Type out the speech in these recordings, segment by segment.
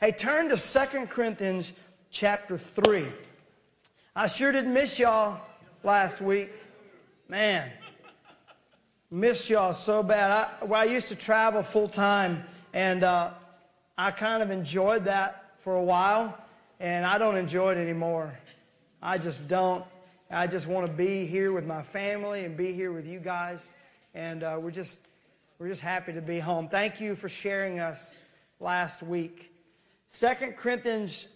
Hey, turn to 2 Corinthians chapter 3. I sure did miss y'all last week. Man, missed y'all so bad. I, well, I used to travel full time, and uh, I kind of enjoyed that for a while, and I don't enjoy it anymore. I just don't. I just want to be here with my family and be here with you guys, and uh, we're just we're just happy to be home. Thank you for sharing us last week. Second Corinthians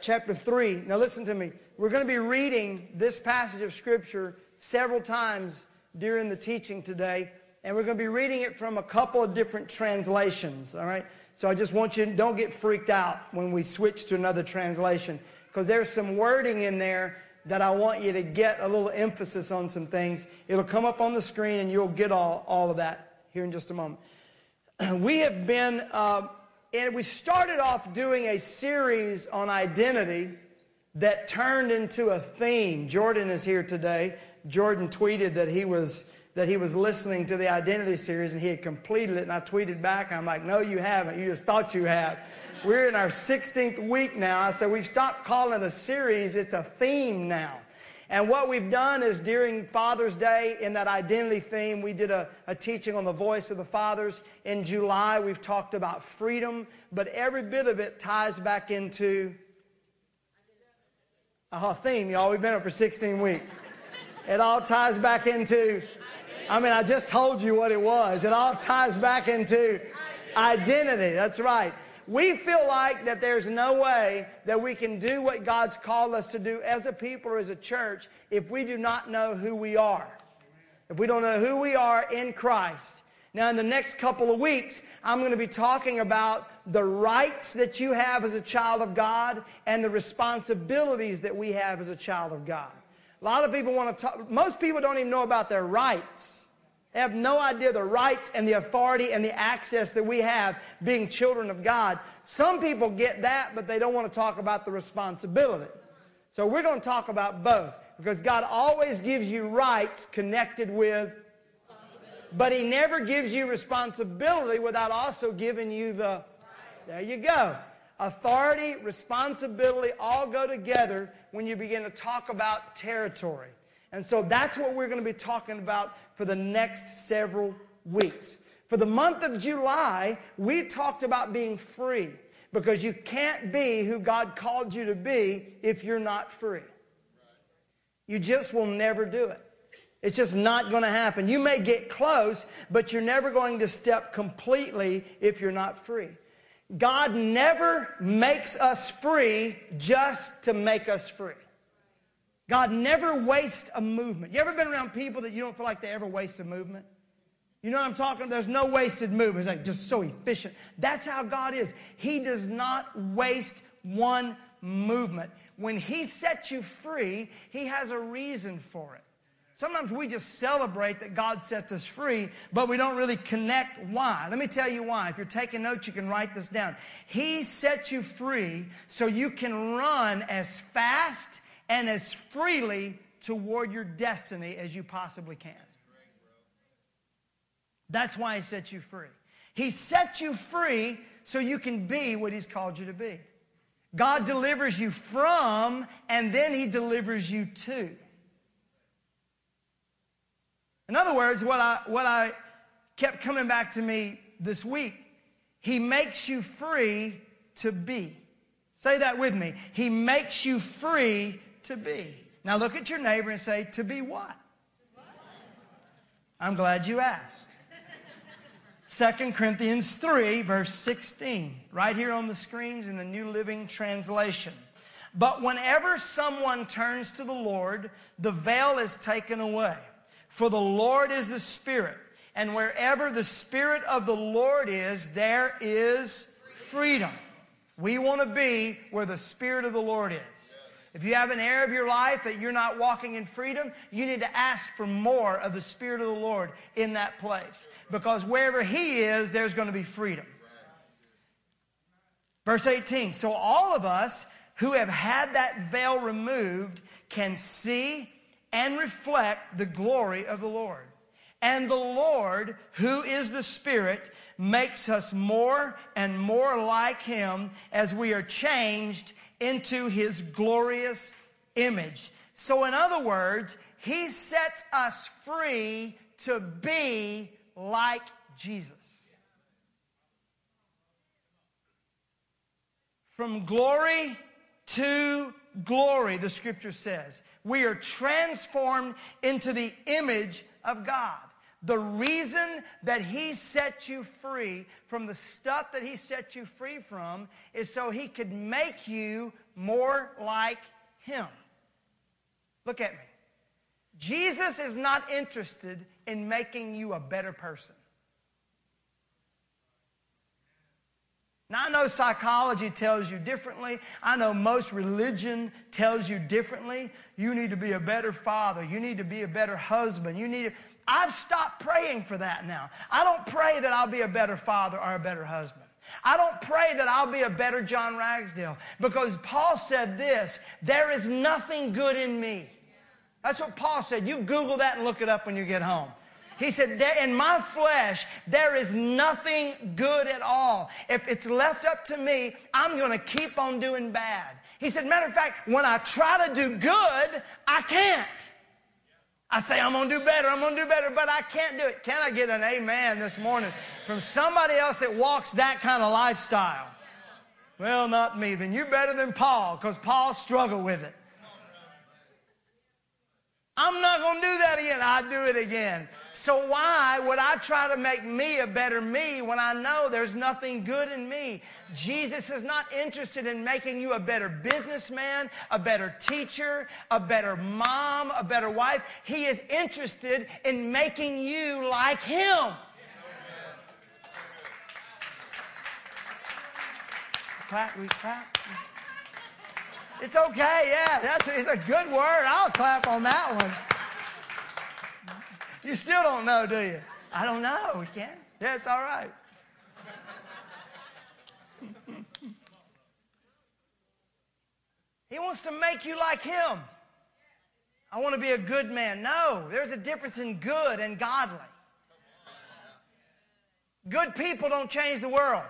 chapter 3. Now, listen to me. We're going to be reading this passage of Scripture several times during the teaching today, and we're going to be reading it from a couple of different translations, all right? So I just want you don't get freaked out when we switch to another translation, because there's some wording in there that I want you to get a little emphasis on some things. It'll come up on the screen, and you'll get all, all of that here in just a moment. We have been. Uh, and we started off doing a series on identity that turned into a theme. Jordan is here today. Jordan tweeted that he was that he was listening to the identity series and he had completed it. And I tweeted back. I'm like no you haven't. You just thought you had. We're in our 16th week now. I said we've stopped calling a series. It's a theme now and what we've done is during Father's Day, in that identity theme, we did a, a, teaching on the voice of the fathers. In July, we've talked about freedom, but every bit of it ties back into a theme, y'all. We've been up for 16 weeks. It all ties back into, I mean, I just told you what it was. It all ties back into identity. That's right. We feel like that there's no way that we can do what God's called us to do as a people or as a church if we do not know who we are. If we don't know who we are in Christ. Now, in the next couple of weeks, I'm going to be talking about the rights that you have as a child of God and the responsibilities that we have as a child of God. A lot of people want to talk, most people don't even know about their rights. They have no idea the rights and the authority and the access that we have being children of God. Some people get that, but they don't want to talk about the responsibility. So we're going to talk about both because God always gives you rights connected with, but He never gives you responsibility without also giving you the. There you go. Authority, responsibility all go together when you begin to talk about territory. And so that's what we're going to be talking about for the next several weeks. For the month of July, we talked about being free because you can't be who God called you to be if you're not free. You just will never do it. It's just not going to happen. You may get close, but you're never going to step completely if you're not free. God never makes us free just to make us free. God never wastes a movement. You ever been around people that you don't feel like they ever waste a movement? You know what I'm talking about? There's no wasted movement. It's like just so efficient. That's how God is. He does not waste one movement. When He sets you free, He has a reason for it. Sometimes we just celebrate that God sets us free, but we don't really connect why. Let me tell you why. If you're taking notes, you can write this down. He sets you free so you can run as fast and as freely toward your destiny as you possibly can. That's why He set you free. He set you free so you can be what He's called you to be. God delivers you from, and then He delivers you to. In other words, what I, what I kept coming back to me this week, He makes you free to be. Say that with me. He makes you free to be. Now look at your neighbor and say, To be what? I'm glad you asked. 2 Corinthians 3, verse 16, right here on the screens in the New Living Translation. But whenever someone turns to the Lord, the veil is taken away. For the Lord is the Spirit, and wherever the Spirit of the Lord is, there is freedom. We want to be where the Spirit of the Lord is. If you have an area of your life that you're not walking in freedom, you need to ask for more of the Spirit of the Lord in that place. Because wherever He is, there's going to be freedom. Verse 18 So all of us who have had that veil removed can see and reflect the glory of the Lord. And the Lord, who is the Spirit, makes us more and more like Him as we are changed into His glorious image. So, in other words, He sets us free to be like Jesus. From glory to glory, the scripture says. We are transformed into the image of God. The reason that He set you free from the stuff that He set you free from is so He could make you more like Him. Look at me. Jesus is not interested in making you a better person. Now, I know psychology tells you differently. I know most religion tells you differently. You need to be a better father. You need to be a better husband. You need to. I've stopped praying for that now. I don't pray that I'll be a better father or a better husband. I don't pray that I'll be a better John Ragsdale because Paul said this there is nothing good in me. That's what Paul said. You Google that and look it up when you get home. He said, In my flesh, there is nothing good at all. If it's left up to me, I'm going to keep on doing bad. He said, Matter of fact, when I try to do good, I can't. I say, I'm going to do better, I'm going to do better, but I can't do it. Can I get an amen this morning from somebody else that walks that kind of lifestyle? Well, not me. Then you're better than Paul because Paul struggled with it. I'm not going to do that again. I do it again. So why would I try to make me a better me when I know there's nothing good in me? Jesus is not interested in making you a better businessman, a better teacher, a better mom, a better wife. He is interested in making you like him. Clap, we clap. It's okay, yeah. That's it's a good word. I'll clap on that one. You still don't know, do you? I don't know. We can. Yeah, it's all right. he wants to make you like him. I want to be a good man. No, there's a difference in good and godly. Good people don't change the world.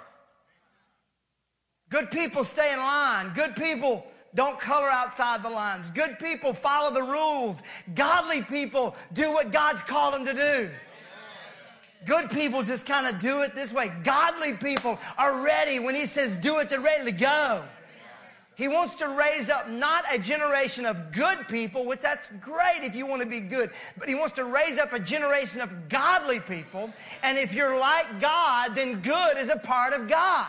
Good people stay in line. Good people don't color outside the lines. Good people follow the rules. Godly people do what God's called them to do. Good people just kind of do it this way. Godly people are ready. When He says do it, they're ready to go. He wants to raise up not a generation of good people, which that's great if you want to be good, but he wants to raise up a generation of godly people. And if you're like God, then good is a part of God.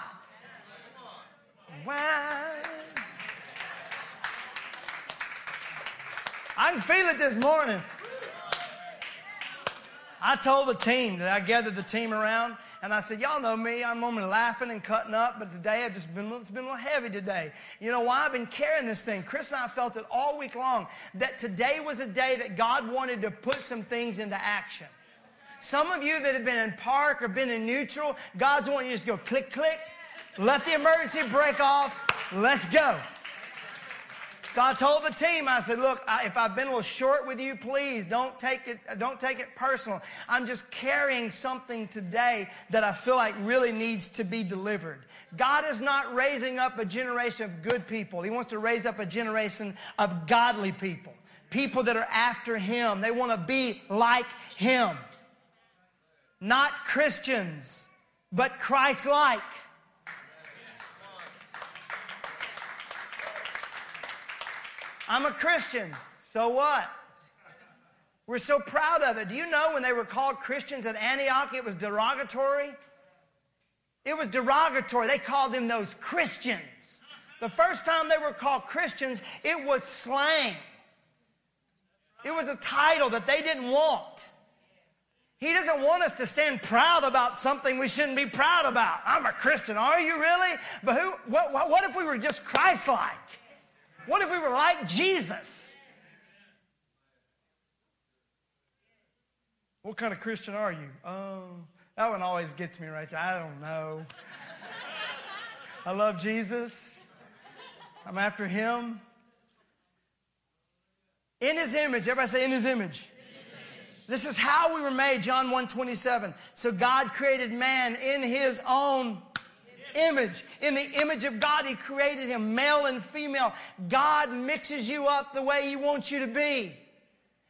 Wow. I can feel it this morning. I told the team that I gathered the team around and I said, Y'all know me, I'm normally laughing and cutting up, but today I've just been, it's been a little heavy today. You know why? I've been carrying this thing. Chris and I felt it all week long that today was a day that God wanted to put some things into action. Some of you that have been in park or been in neutral, God's wanting you to just go click, click, let the emergency brake off, let's go. So I told the team, I said, look, I, if I've been a little short with you, please don't take it, don't take it personal. I'm just carrying something today that I feel like really needs to be delivered. God is not raising up a generation of good people. He wants to raise up a generation of godly people. People that are after Him. They want to be like Him. Not Christians, but Christ-like. I'm a Christian. So what? We're so proud of it. Do you know when they were called Christians at Antioch, it was derogatory? It was derogatory. They called them those Christians. The first time they were called Christians, it was slang. It was a title that they didn't want. He doesn't want us to stand proud about something we shouldn't be proud about. I'm a Christian. Are you really? But who, what, what if we were just Christ like? What if we were like Jesus? What kind of Christian are you? Oh, that one always gets me right there. I don't know. I love Jesus. I'm after him. In his image. Everybody say, in his image. This is how we were made, John 1 27. So God created man in his own image. In the image of God, he created him, male and female. God mixes you up the way he wants you to be.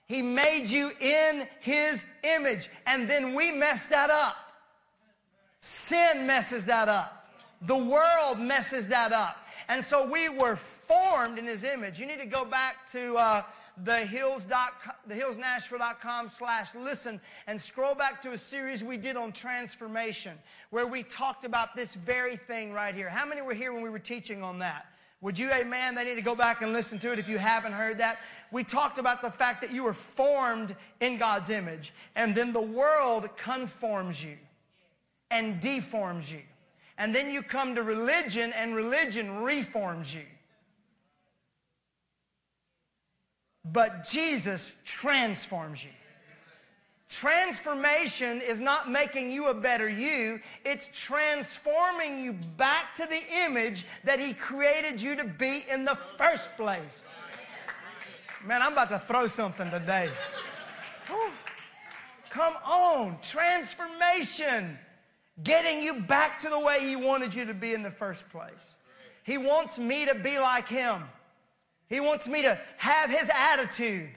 He made you in his image. And then we mess that up. Sin messes that up. The world messes that up. And so we were formed in his image. You need to go back to uh, the hills hillsnashville.com slash listen and scroll back to a series we did on transformation where we talked about this very thing right here. How many were here when we were teaching on that? Would you, amen? They need to go back and listen to it if you haven't heard that. We talked about the fact that you were formed in God's image, and then the world conforms you and deforms you. And then you come to religion, and religion reforms you. but Jesus transforms you. Transformation is not making you a better you, it's transforming you back to the image that He created you to be in the first place. Man, I'm about to throw something today. Whew. Come on, transformation. Getting you back to the way He wanted you to be in the first place. He wants me to be like Him. He wants me to have his attitude,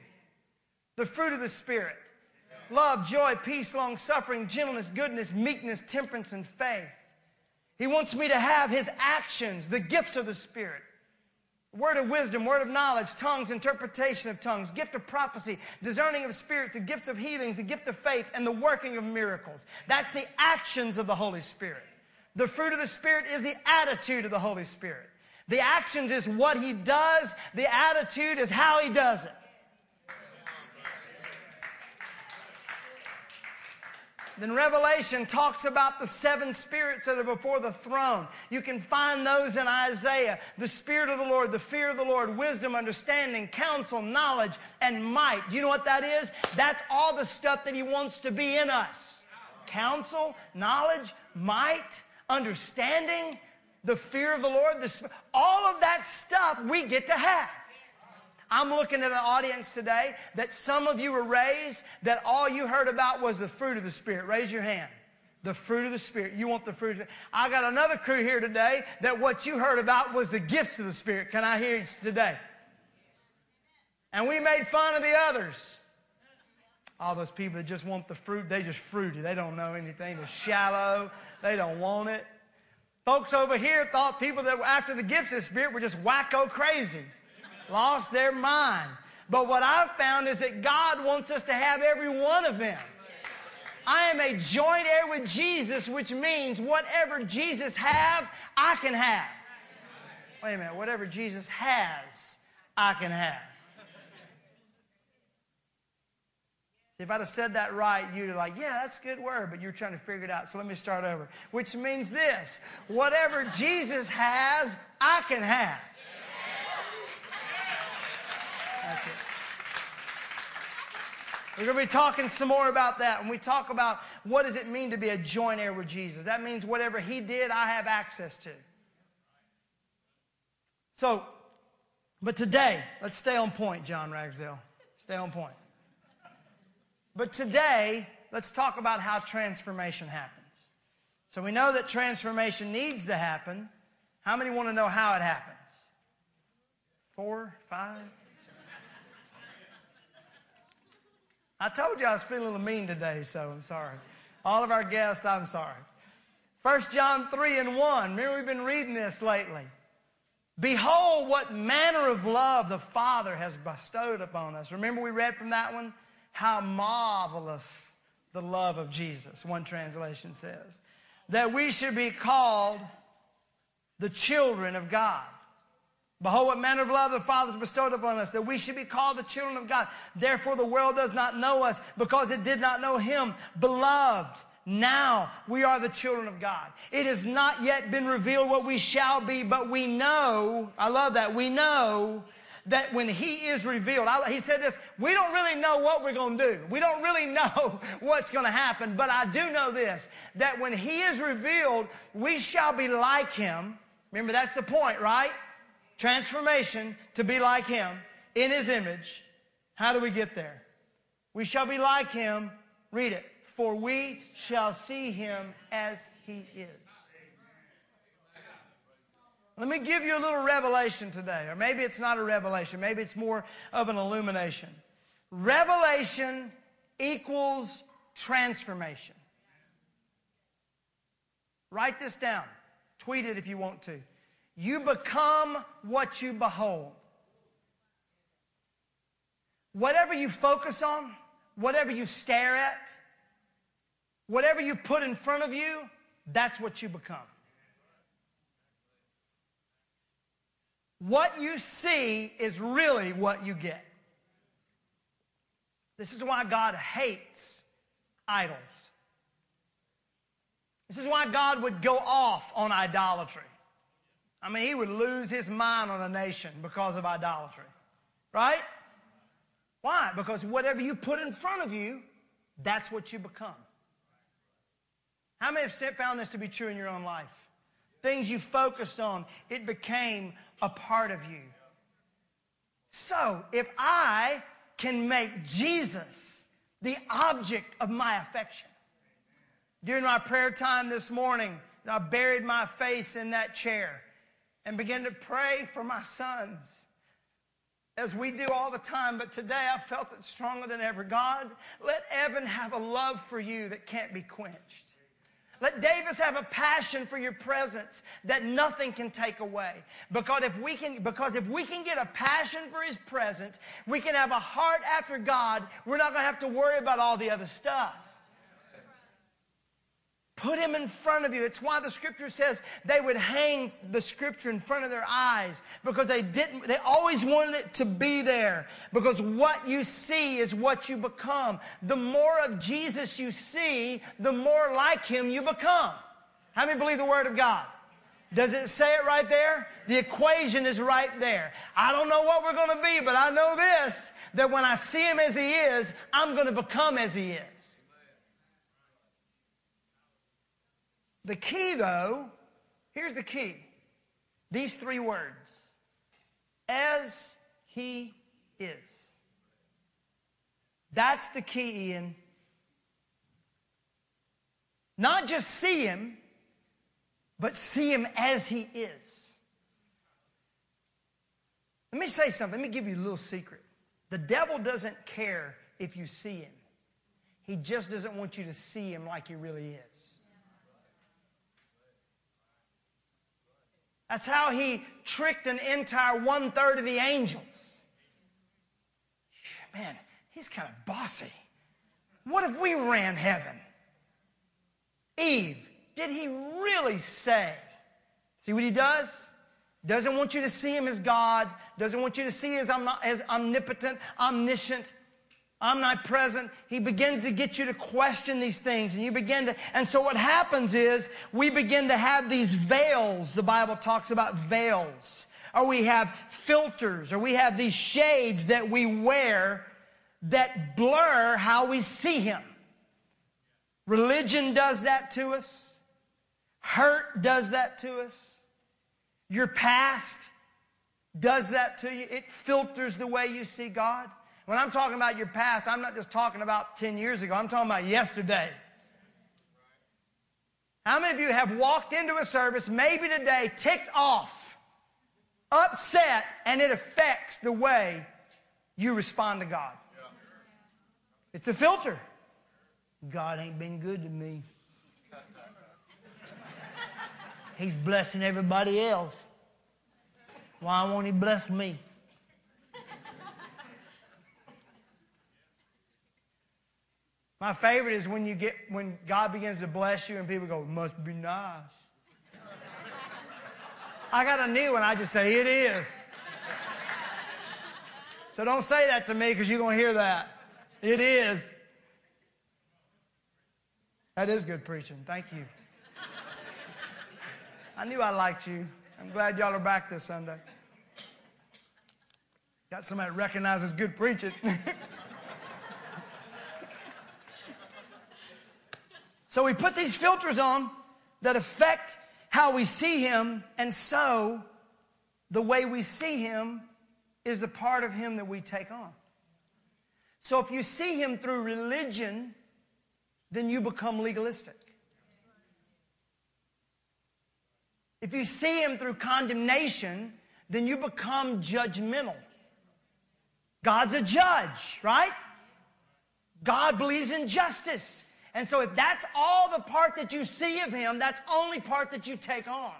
the fruit of the Spirit love, joy, peace, long suffering, gentleness, goodness, meekness, temperance, and faith. He wants me to have his actions, the gifts of the Spirit. Word of wisdom, word of knowledge, tongues, interpretation of tongues, gift of prophecy, discerning of spirits, the gifts of healings, the gift of faith, and the working of miracles. That's the actions of the Holy Spirit. The fruit of the Spirit is the attitude of the Holy Spirit. The actions is what he does, the attitude is how he does it. Then Revelation talks about the seven spirits that are before the throne. You can find those in Isaiah. The Spirit of the Lord, the fear of the Lord, wisdom, understanding, counsel, knowledge, and might. Do you know what that is? That's all the stuff that He wants to be in us. Counsel, knowledge, might, understanding, the fear of the Lord, the, all of that stuff we get to have. I'm looking at an audience today that some of you were raised that all you heard about was the fruit of the Spirit. Raise your hand. The fruit of the Spirit. You want the fruit I got another crew here today that what you heard about was the gifts of the Spirit. Can I hear you today? And we made fun of the others. All those people that just want the fruit, they just fruity. They don't know anything. They're shallow. They don't want it. Folks over here thought people that were after the gifts of the Spirit were just wacko crazy, lost their mind. But what I've found is that God wants us to have every one of them. I am a joint heir with Jesus, which means whatever Jesus have, I can have. Wait a minute, whatever Jesus has, I can have. See, if I'd have said that right, you'd have like, yeah, that's a good word, but you're trying to figure it out. So let me start over. Which means this whatever Jesus has, I can have. That's it. We're going to be talking some more about that when we talk about what does it mean to be a joint heir with Jesus. That means whatever he did, I have access to. So, but today, let's stay on point, John Ragsdale. Stay on point. But today, let's talk about how transformation happens. So we know that transformation needs to happen. How many want to know how it happens? Four, five, I told you I was feeling a little mean today, so I'm sorry. All of our guests, I'm sorry. 1 John 3 and 1. Remember, we've been reading this lately. Behold, what manner of love the Father has bestowed upon us. Remember, we read from that one? How marvelous the love of Jesus, one translation says. That we should be called the children of God. Behold, what manner of love the Father has bestowed upon us, that we should be called the children of God. Therefore, the world does not know us because it did not know Him. Beloved, now we are the children of God. It has not yet been revealed what we shall be, but we know, I love that, we know that when He is revealed, I, He said this, we don't really know what we're going to do. We don't really know what's going to happen, but I do know this, that when He is revealed, we shall be like Him. Remember, that's the point, right? Transformation to be like Him in His image. How do we get there? We shall be like him. Read it. For we shall see him as he is. Let me give you a little revelation today, or maybe it's not a revelation, maybe it's more of an illumination. Revelation equals transformation. Write this down. Tweet it if you want to. You become what you behold. Whatever you focus on, whatever you stare at, whatever you put in front of you, that's what you become. What you see is really what you get. This is why God hates idols. This is why God would go off on idolatry. I mean, he would lose his mind on a nation because of idolatry. Right? Why? Because whatever you put in front of you, that's what you become. How many have found this to be true in your own life? Things you focused on, it became a part of you. So, if I can make Jesus the object of my affection, during my prayer time this morning, I buried my face in that chair and began to pray for my sons as we do all the time, but today I felt it stronger than ever. God, let Evan have a love for you that can't be quenched. Let Davis have a passion for your presence that nothing can take away. Because if we can, because if we can get a passion for his presence, we can have a heart after God. We're not going to have to worry about all the other stuff. Put him in front of you. It's why the scripture says they would hang the scripture in front of their eyes because they didn't, they always wanted it to be there because what you see is what you become. The more of Jesus you see, the more like him you become. How many believe the word of God? Does it say it right there? The equation is right there. I don't know what we're going to be, but I know this that when I see him as he is, I'm going to become as he is. The key, though, here's the key these three words as he is. That's the key, Ian. Not just see him, but see him as he is. Let me say something. Let me give you a little secret. The devil doesn't care if you see him, he just doesn't want you to see him like he really is. That's how he tricked an entire one third of the angels. Man, he's kind of bossy. What if we ran heaven? Eve, did he really say? See what he does? Doesn't want you to see him as God, doesn't want you to see him as omnipotent, omniscient omnipresent, he begins to get you to question these things and you begin to, and so what happens is we begin to have these veils. The Bible talks about veils. Or we have filters, or we have these shades that we wear that blur how we see him. Religion does that to us. Hurt does that to us. Your past does that to you. It filters the way you see God. When I'm talking about your past, I'm not just talking about 10 years ago, I'm talking about yesterday. How many of you have walked into a service, maybe today, ticked off, upset, and it affects the way you respond to God? It's a filter. God ain't been good to me. He's blessing everybody else. Why won't he bless me? My favorite is when you get when God begins to bless you and people go, must be nice. I got a new one, I just say it is. So don't say that to me because you're gonna hear that. It is. That is good preaching. Thank you. I knew I liked you. I'm glad y'all are back this Sunday. Got somebody that recognizes good preaching. So we put these filters on that affect how we see him, and so the way we see him is the part of him that we take on. So if you see him through religion, then you become legalistic. If you see him through condemnation, then you become judgmental. God's a judge, right? God believes in justice. And so if that's all the part that you see of him, that's only part that you take on.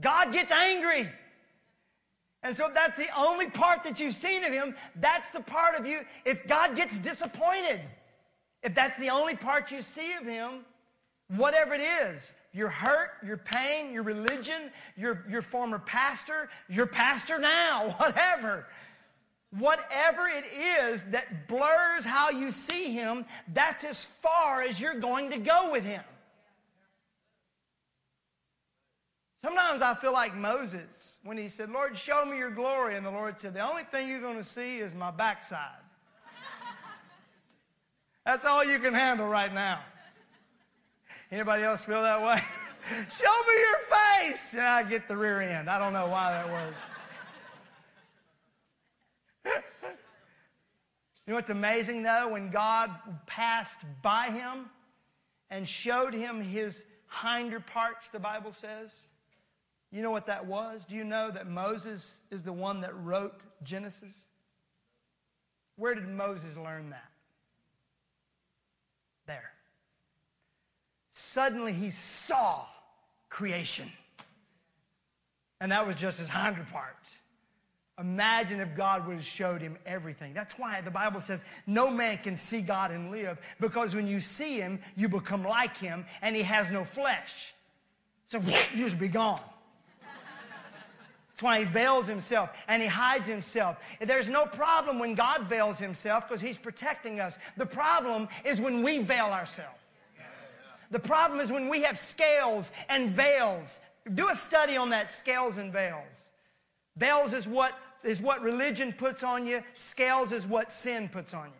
God gets angry. And so if that's the only part that you've seen of him, that's the part of you. If God gets disappointed, if that's the only part you see of him, whatever it is, your hurt, your pain, your religion, your, your former pastor, your pastor now, whatever. Whatever it is that blurs how you see him, that's as far as you're going to go with him. Sometimes I feel like Moses when he said, Lord, show me your glory. And the Lord said, The only thing you're going to see is my backside. That's all you can handle right now. Anybody else feel that way? show me your face. And I get the rear end. I don't know why that works. You know what's amazing though? When God passed by him and showed him his hinder parts, the Bible says, you know what that was? Do you know that Moses is the one that wrote Genesis? Where did Moses learn that? There. Suddenly he saw creation. And that was just his hinder part. Imagine if God would have showed him everything. That's why the Bible says no man can see God and live because when you see him, you become like him and he has no flesh. So you just be gone. That's why he veils himself and he hides himself. There's no problem when God veils himself because he's protecting us. The problem is when we veil ourselves. The problem is when we have scales and veils. Do a study on that scales and veils. Veils is what is what religion puts on you. Scales is what sin puts on you.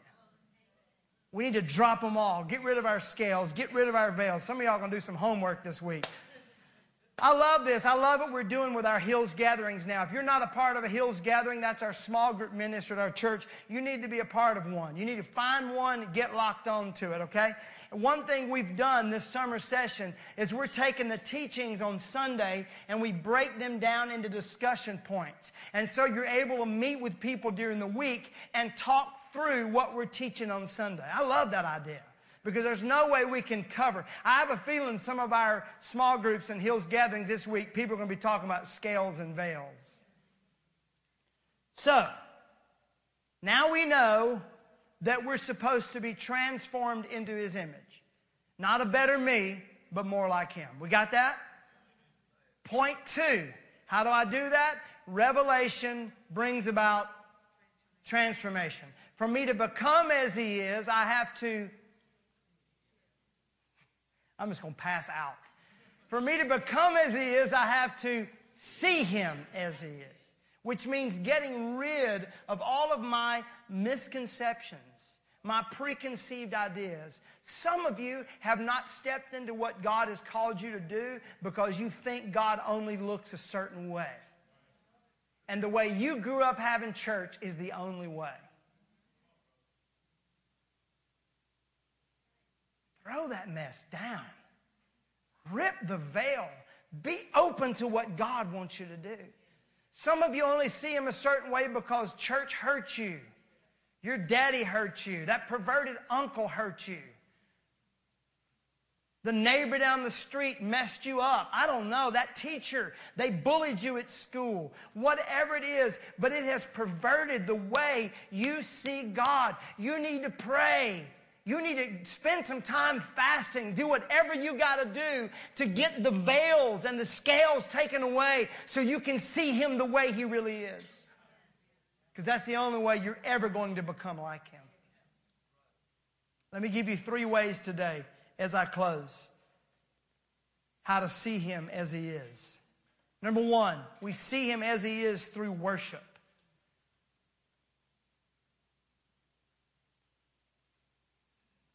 We need to drop them all. Get rid of our scales. Get rid of our veils. Some of y'all gonna do some homework this week. I love this. I love what we're doing with our Hills gatherings now. If you're not a part of a Hills gathering, that's our small group ministry at our church. You need to be a part of one. You need to find one, and get locked on to it, okay? One thing we've done this summer session is we're taking the teachings on Sunday and we break them down into discussion points. And so you're able to meet with people during the week and talk through what we're teaching on Sunday. I love that idea because there's no way we can cover. I have a feeling some of our small groups and Hills gatherings this week, people are going to be talking about scales and veils. So, now we know that we're supposed to be transformed into his image. Not a better me, but more like him. We got that? Point two. How do I do that? Revelation brings about transformation. For me to become as he is, I have to I'm just going to pass out. For me to become as he is, I have to see him as he is, which means getting rid of all of my misconceptions, my preconceived ideas. Some of you have not stepped into what God has called you to do because you think God only looks a certain way. And the way you grew up having church is the only way. Throw that mess down. Rip the veil. Be open to what God wants you to do. Some of you only see him a certain way because church hurt you. Your daddy hurt you. That perverted uncle hurt you. The neighbor down the street messed you up. I don't know. That teacher, they bullied you at school. Whatever it is, but it has perverted the way you see God. You need to pray. You need to spend some time fasting. Do whatever you got to do to get the veils and the scales taken away so you can see Him the way He really is. Because that's the only way you're ever going to become like Him. Let me give you three ways today as I close how to see Him as He is. Number one, we see Him as He is through worship.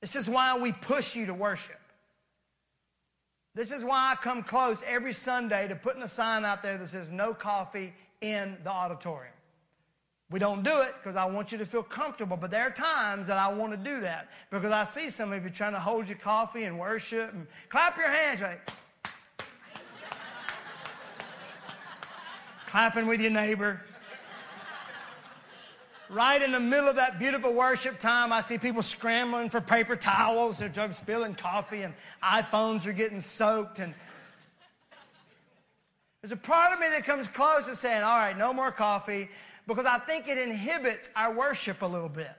This is why we push you to worship. This is why I come close every Sunday to putting a sign out there that says no coffee in the auditorium. We don't do it because I want you to feel comfortable, but there are times that I want to do that because I see some of you trying to hold your coffee and worship and clap your hands like clapping with your neighbor. Right in the middle of that beautiful worship time, I see people scrambling for paper towels. They're spilling coffee, and iPhones are getting soaked. And there's a part of me that comes close to saying, All right, no more coffee because I think it inhibits our worship a little bit.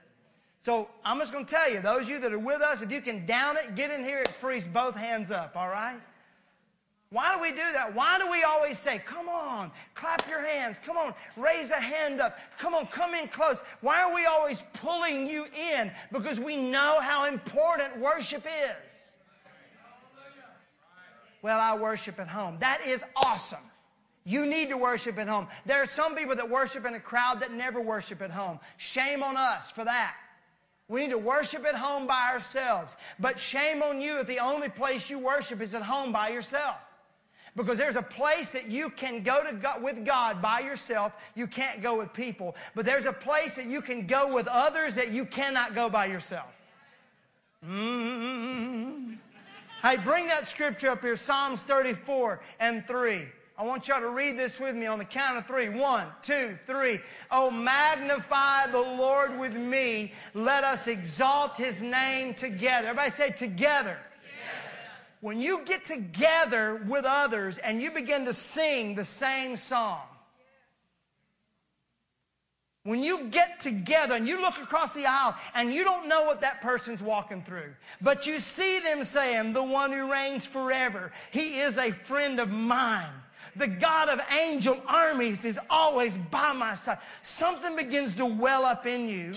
So I'm just going to tell you, those of you that are with us, if you can down it, get in here it frees both hands up, all right? Why do we do that? Why do we always say, come on, clap your hands, come on, raise a hand up, come on, come in close? Why are we always pulling you in? Because we know how important worship is. Well, I worship at home. That is awesome. You need to worship at home. There are some people that worship in a crowd that never worship at home. Shame on us for that. We need to worship at home by ourselves. But shame on you if the only place you worship is at home by yourself. Because there's a place that you can go to God, with God by yourself. You can't go with people. But there's a place that you can go with others that you cannot go by yourself. Mm-hmm. Hey, bring that scripture up here Psalms 34 and 3. I want y'all to read this with me on the count of three. One, two, three. Oh, magnify the Lord with me. Let us exalt his name together. Everybody say together. When you get together with others and you begin to sing the same song, when you get together and you look across the aisle and you don't know what that person's walking through, but you see them saying, The one who reigns forever, he is a friend of mine the God of angel armies is always by my side. Something begins to well up in you.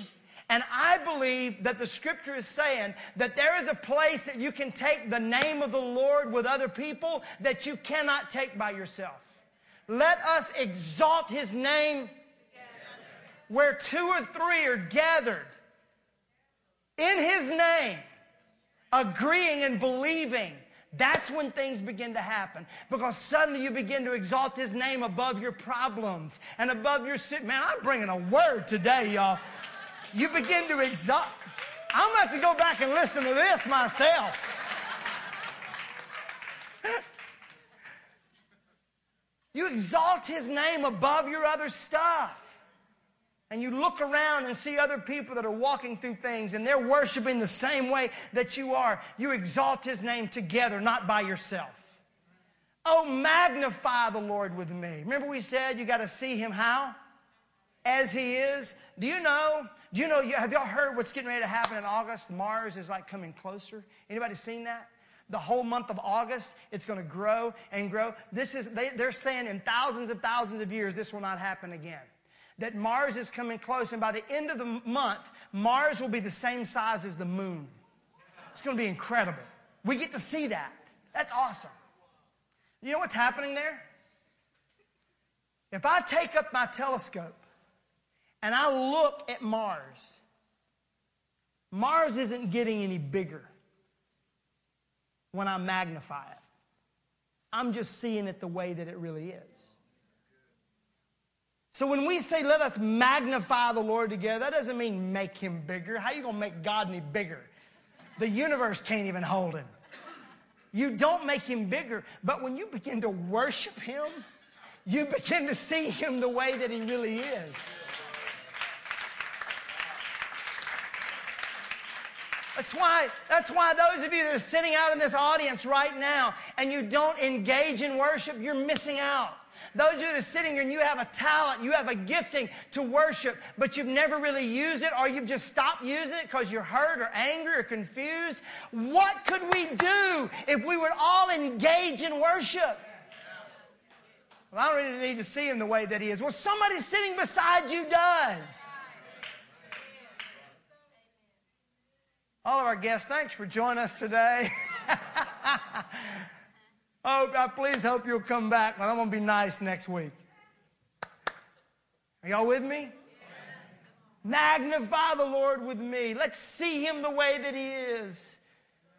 And I believe that the scripture is saying that there is a place that you can take the name of the Lord with other people that you cannot take by yourself. Let us exalt his name where two or three are gathered in his name, agreeing and believing that's when things begin to happen because suddenly you begin to exalt his name above your problems and above your sin. Man, I'm bringing a word today, y'all. You begin to exalt. I'm going to have to go back and listen to this myself. you exalt his name above your other stuff and you look around and see other people that are walking through things and they're worshiping the same way that you are, you exalt his name together, not by yourself. Oh, magnify the Lord with me. Remember we said you got to see him how? As he is. Do you know? Do you know? Have y'all heard what's getting ready to happen in August? Mars is like coming closer. Anybody seen that? The whole month of August, it's going to grow and grow. This is, they, they're saying in thousands and thousands of years, this will not happen again that Mars is coming close, and by the end of the month, Mars will be the same size as the moon. It's going to be incredible. We get to see that. That's awesome. You know what's happening there? If I take up my telescope and I look at Mars, Mars isn't getting any bigger when I magnify it. I'm just seeing it the way that it really is. So when we say let us magnify the Lord together, that doesn't mean make him bigger. How are you going to make God any bigger? The universe can't even hold him. You don't make him bigger, but when you begin to worship him, you begin to see him the way that he really is. That's why, that's why those of you that are sitting out in this audience right now and you don't engage in worship, you're missing out. Those of you that are sitting here and you have a talent, you have a gifting to worship, but you've never really used it or you've just stopped using it because you're hurt or angry or confused. What could we do if we would all engage in worship? Well, I don't really need to see him the way that he is. Well, somebody sitting beside you does. All of our guests, thanks for joining us today. Oh, I please hope you'll come back, but I'm going to be nice next week. Are y'all with me? Yes. Magnify the Lord with me. Let's see him the way that he is.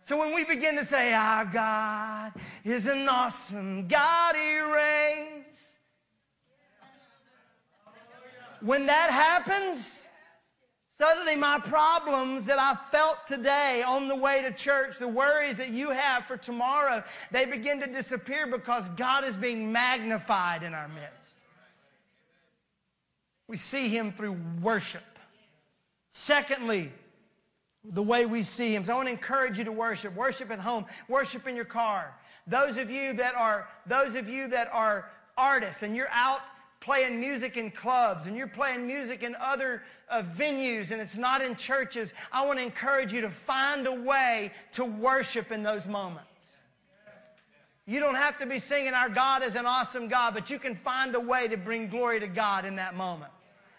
So when we begin to say, Our God is an awesome God, he reigns. When that happens, suddenly my problems that I felt today on the way to church, the worries that you have for tomorrow, they begin to disappear because God is being magnified in our midst. We see Him through worship. Secondly, the way we see Him. So I want to encourage you to worship. Worship at home. Worship in your car. Those of you that are, those of you that are artists and you're out playing music in clubs and you're playing music in other uh, venues and it's not in churches, I want to encourage you to find a way to worship in those moments. You don't have to be singing, Our God is an awesome God, but you can find a way to bring glory to God in that moment.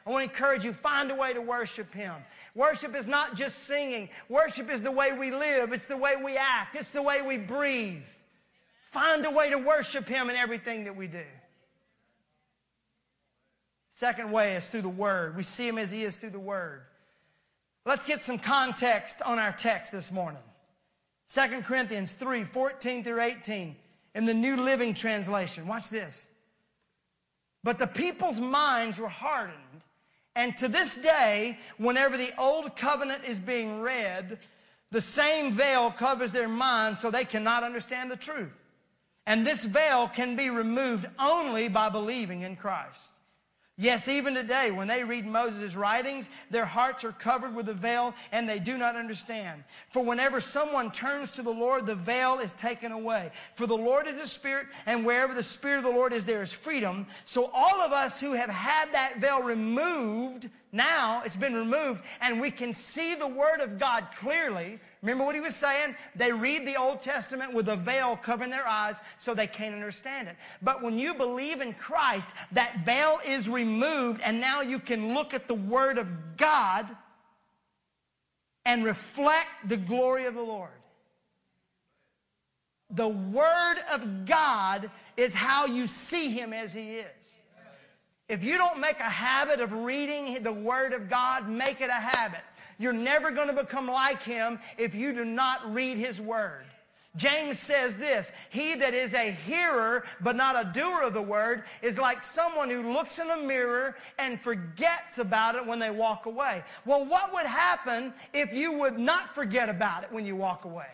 I want to encourage you, find a way to worship Him. Worship is not just singing, worship is the way we live, it's the way we act, it's the way we breathe. Find a way to worship Him in everything that we do. Second way is through the Word. We see Him as He is through the Word. Let's get some context on our text this morning. 2 Corinthians 3 14 through 18 in the New Living Translation. Watch this. But the people's minds were hardened, and to this day, whenever the Old Covenant is being read, the same veil covers their minds so they cannot understand the truth. And this veil can be removed only by believing in Christ. Yes, even today, when they read Moses' writings, their hearts are covered with a veil and they do not understand. For whenever someone turns to the Lord, the veil is taken away. For the Lord is a spirit, and wherever the spirit of the Lord is, there is freedom. So all of us who have had that veil removed, now it's been removed, and we can see the Word of God clearly. Remember what he was saying? They read the Old Testament with a veil covering their eyes so they can't understand it. But when you believe in Christ, that veil is removed and now you can look at the Word of God and reflect the glory of the Lord. The Word of God is how you see Him as He is. If you don't make a habit of reading the Word of God, make it a habit. You're never going to become like him if you do not read his word. James says this He that is a hearer but not a doer of the word is like someone who looks in a mirror and forgets about it when they walk away. Well, what would happen if you would not forget about it when you walk away?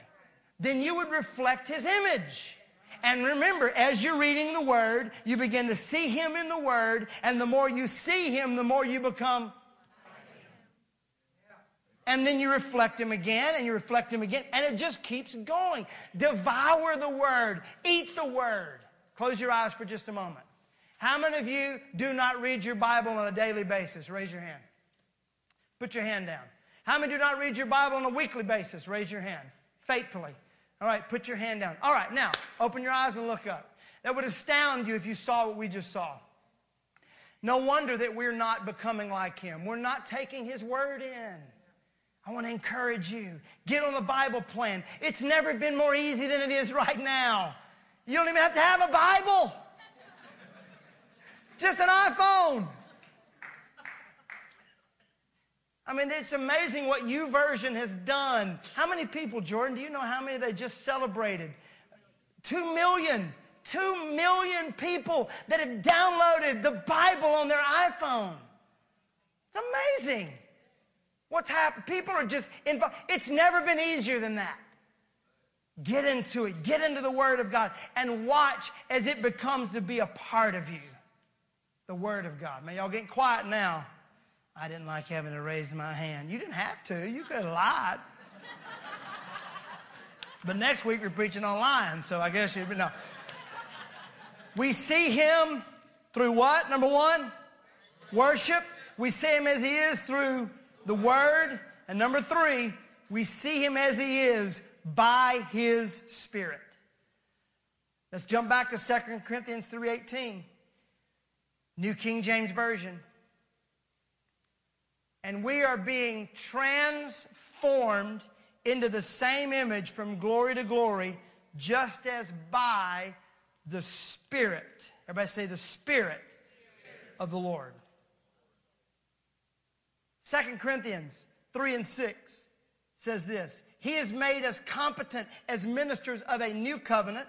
Then you would reflect his image. And remember, as you're reading the word, you begin to see him in the word, and the more you see him, the more you become and then you reflect him again and you reflect him again and it just keeps going. Devour the word. Eat the word. Close your eyes for just a moment. How many of you do not read your bible on a daily basis? Raise your hand. Put your hand down. How many do not read your bible on a weekly basis? Raise your hand. Faithfully. All right put your hand down. All right now open your eyes and look up. That would astound you if you saw what we just saw. No wonder that we're not becoming like him. We're not taking his word in I want to encourage you. Get on the Bible plan. It's never been more easy than it is right now. You don't even have to have a Bible. Just an iPhone. I mean, it's amazing what YouVersion has done. How many people, Jordan, do you know how many they just celebrated? Two million. Two million people that have downloaded the Bible on their iPhone. It's amazing. What's happened? People are just involved. It's never been easier than that. Get into it. Get into the Word of God and watch as it becomes to be a part of you. The Word of God. Man, y'all getting quiet now. I didn't like having to raise my hand. You didn't have to. You could have lied. but next week we're preaching on lying, so I guess you know. We see him through what? Number one, worship. We see him as he is through the Word. And number three, we see him as he is by his Spirit. Let's jump back to 2 Corinthians 3.18. New King James Version. And we are being transformed into the same image from glory to glory, just as by the Spirit. Everybody say the Spirit of the Lord. 2 Corinthians 3 and 6 says this He has made us competent as ministers of a new covenant,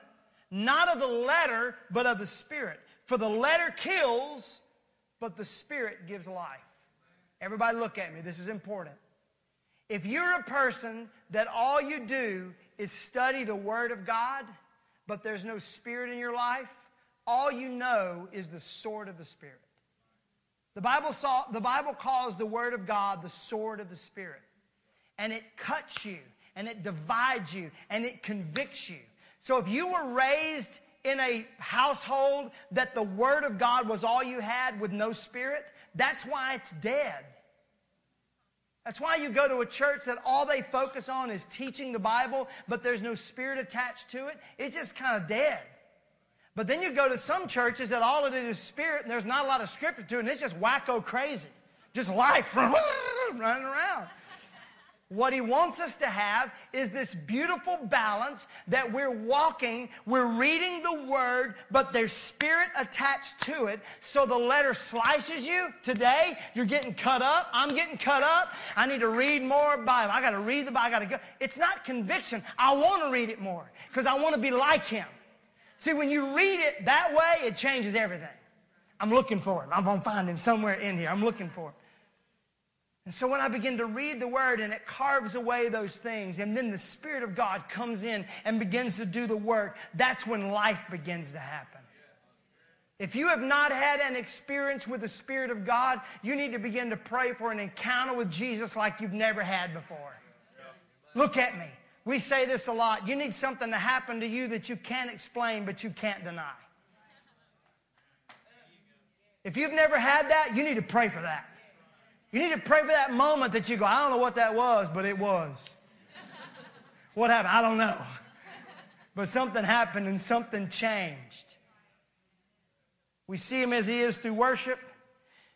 not of the letter, but of the Spirit. For the letter kills, but the Spirit gives life. Everybody, look at me. This is important. If you're a person that all you do is study the Word of God, but there's no Spirit in your life, all you know is the sword of the Spirit. The Bible, saw, the Bible calls the Word of God the sword of the Spirit. And it cuts you, and it divides you, and it convicts you. So if you were raised in a household that the Word of God was all you had with no Spirit, that's why it's dead. That's why you go to a church that all they focus on is teaching the Bible, but there's no spirit attached to it. It's just kind of dead. But then you go to some churches that all of it is spirit and there's not a lot of scripture to it, and it's just wacko crazy. Just life running around. What he wants us to have is this beautiful balance that we're walking, we're reading the word, but there's spirit attached to it. So the letter slices you. Today, you're getting cut up. I'm getting cut up. I need to read more Bible. I got to read the Bible. I got to go. It's not conviction. I want to read it more because I want to be like him. See, when you read it that way, it changes everything. I'm looking for him. I'm going to find him somewhere in here. I'm looking for him. And so when I begin to read the word and it carves away those things, and then the Spirit of God comes in and begins to do the work, that's when life begins to happen. If you have not had an experience with the Spirit of God, you need to begin to pray for an encounter with Jesus like you've never had before. Look at me. We say this a lot. You need something to happen to you that you can't explain, but you can't deny. If you've never had that, you need to pray for that. You need to pray for that moment that you go, I don't know what that was, but it was. what happened? I don't know. But something happened and something changed. We see him as he is through worship.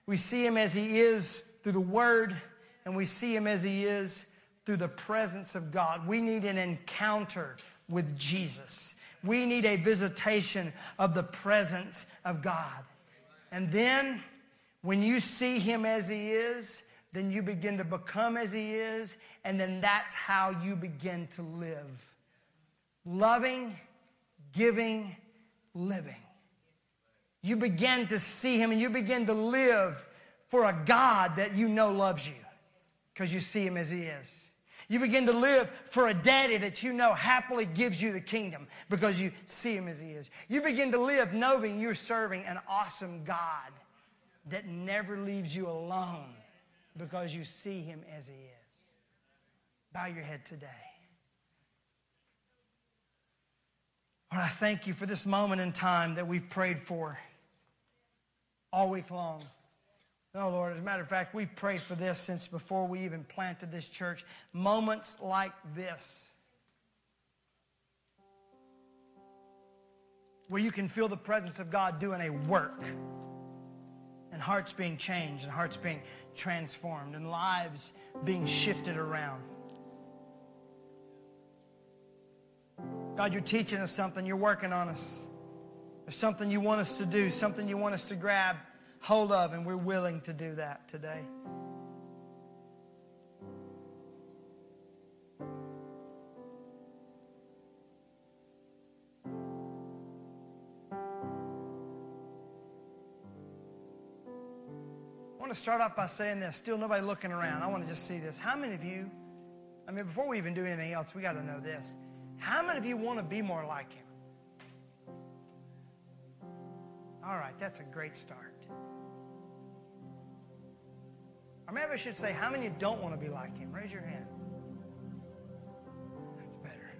We see him as he is through the word. And we see him as he is through the presence of God. We need an encounter with Jesus. We need a visitation of the presence of God. And then when you see him as he is, then you begin to become as he is, and then that's how you begin to live. Loving, giving, living. You begin to see him and you begin to live for a God that you know loves you because you see him as he is. You begin to live for a daddy that you know happily gives you the kingdom because you see him as he is. You begin to live knowing you're serving an awesome God that never leaves you alone because you see him as he is. Bow your head today. Lord, I thank you for this moment in time that we've prayed for all week long. No, Lord, as a matter of fact, we've prayed for this since before we even planted this church. Moments like this, where you can feel the presence of God doing a work and hearts being changed and hearts being transformed and lives being shifted around. God, you're teaching us something, you're working on us. There's something you want us to do, something you want us to grab hold of, and we're willing to do that today. I want to start off by saying this. Still nobody looking around. I want to just see this. How many of you, I mean, before we even do anything else, we got to know this. How many of you want to be more like him? All right, that's a great start. Or maybe I should say, how many don't want to be like him? Raise your hand. That's better.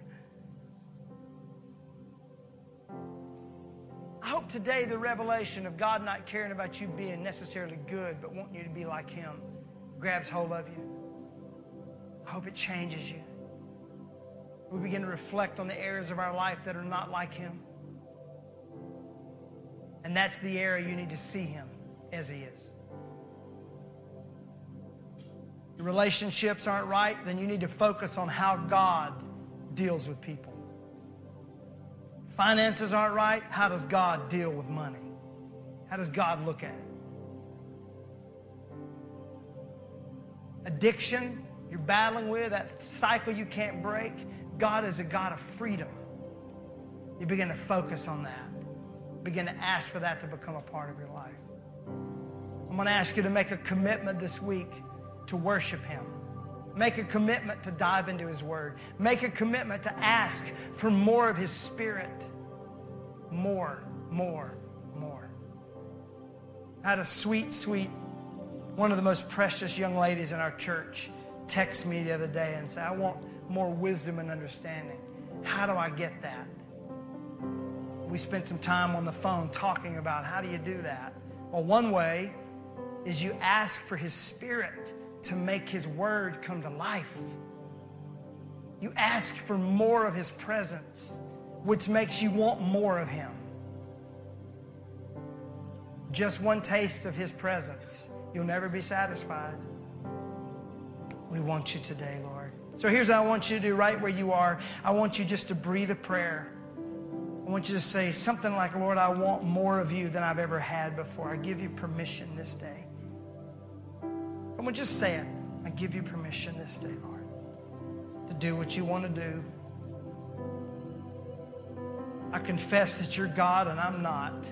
I hope today the revelation of God not caring about you being necessarily good, but wanting you to be like Him, grabs hold of you. I hope it changes you. We begin to reflect on the areas of our life that are not like Him. And that's the area you need to see Him as He is. Your relationships aren't right, then you need to focus on how God deals with people. Finances aren't right. How does God deal with money? How does God look at it? Addiction you're battling with, that cycle you can't break. God is a God of freedom. You begin to focus on that. Begin to ask for that to become a part of your life. I'm going to ask you to make a commitment this week to worship Him. Make a commitment to dive into His Word. Make a commitment to ask for more of His Spirit. More, more, more. I had a sweet, sweet, one of the most precious young ladies in our church text me the other day and say, I want more wisdom and understanding. How do I get that? We spent some time on the phone talking about how do you do that? Well, one way is you ask for His Spirit to make His Word come to life. You ask for more of His presence, which makes you want more of Him. Just one taste of His presence, you'll never be satisfied. We want you today, Lord. So here's what I want you to do right where you are. I want you just to breathe a prayer. I want you to say something like, Lord, I want more of you than I've ever had before. I give you permission this day. Come on, just say it. I give you permission this day, Lord, to do what you want to do. I confess that you're God and I'm not.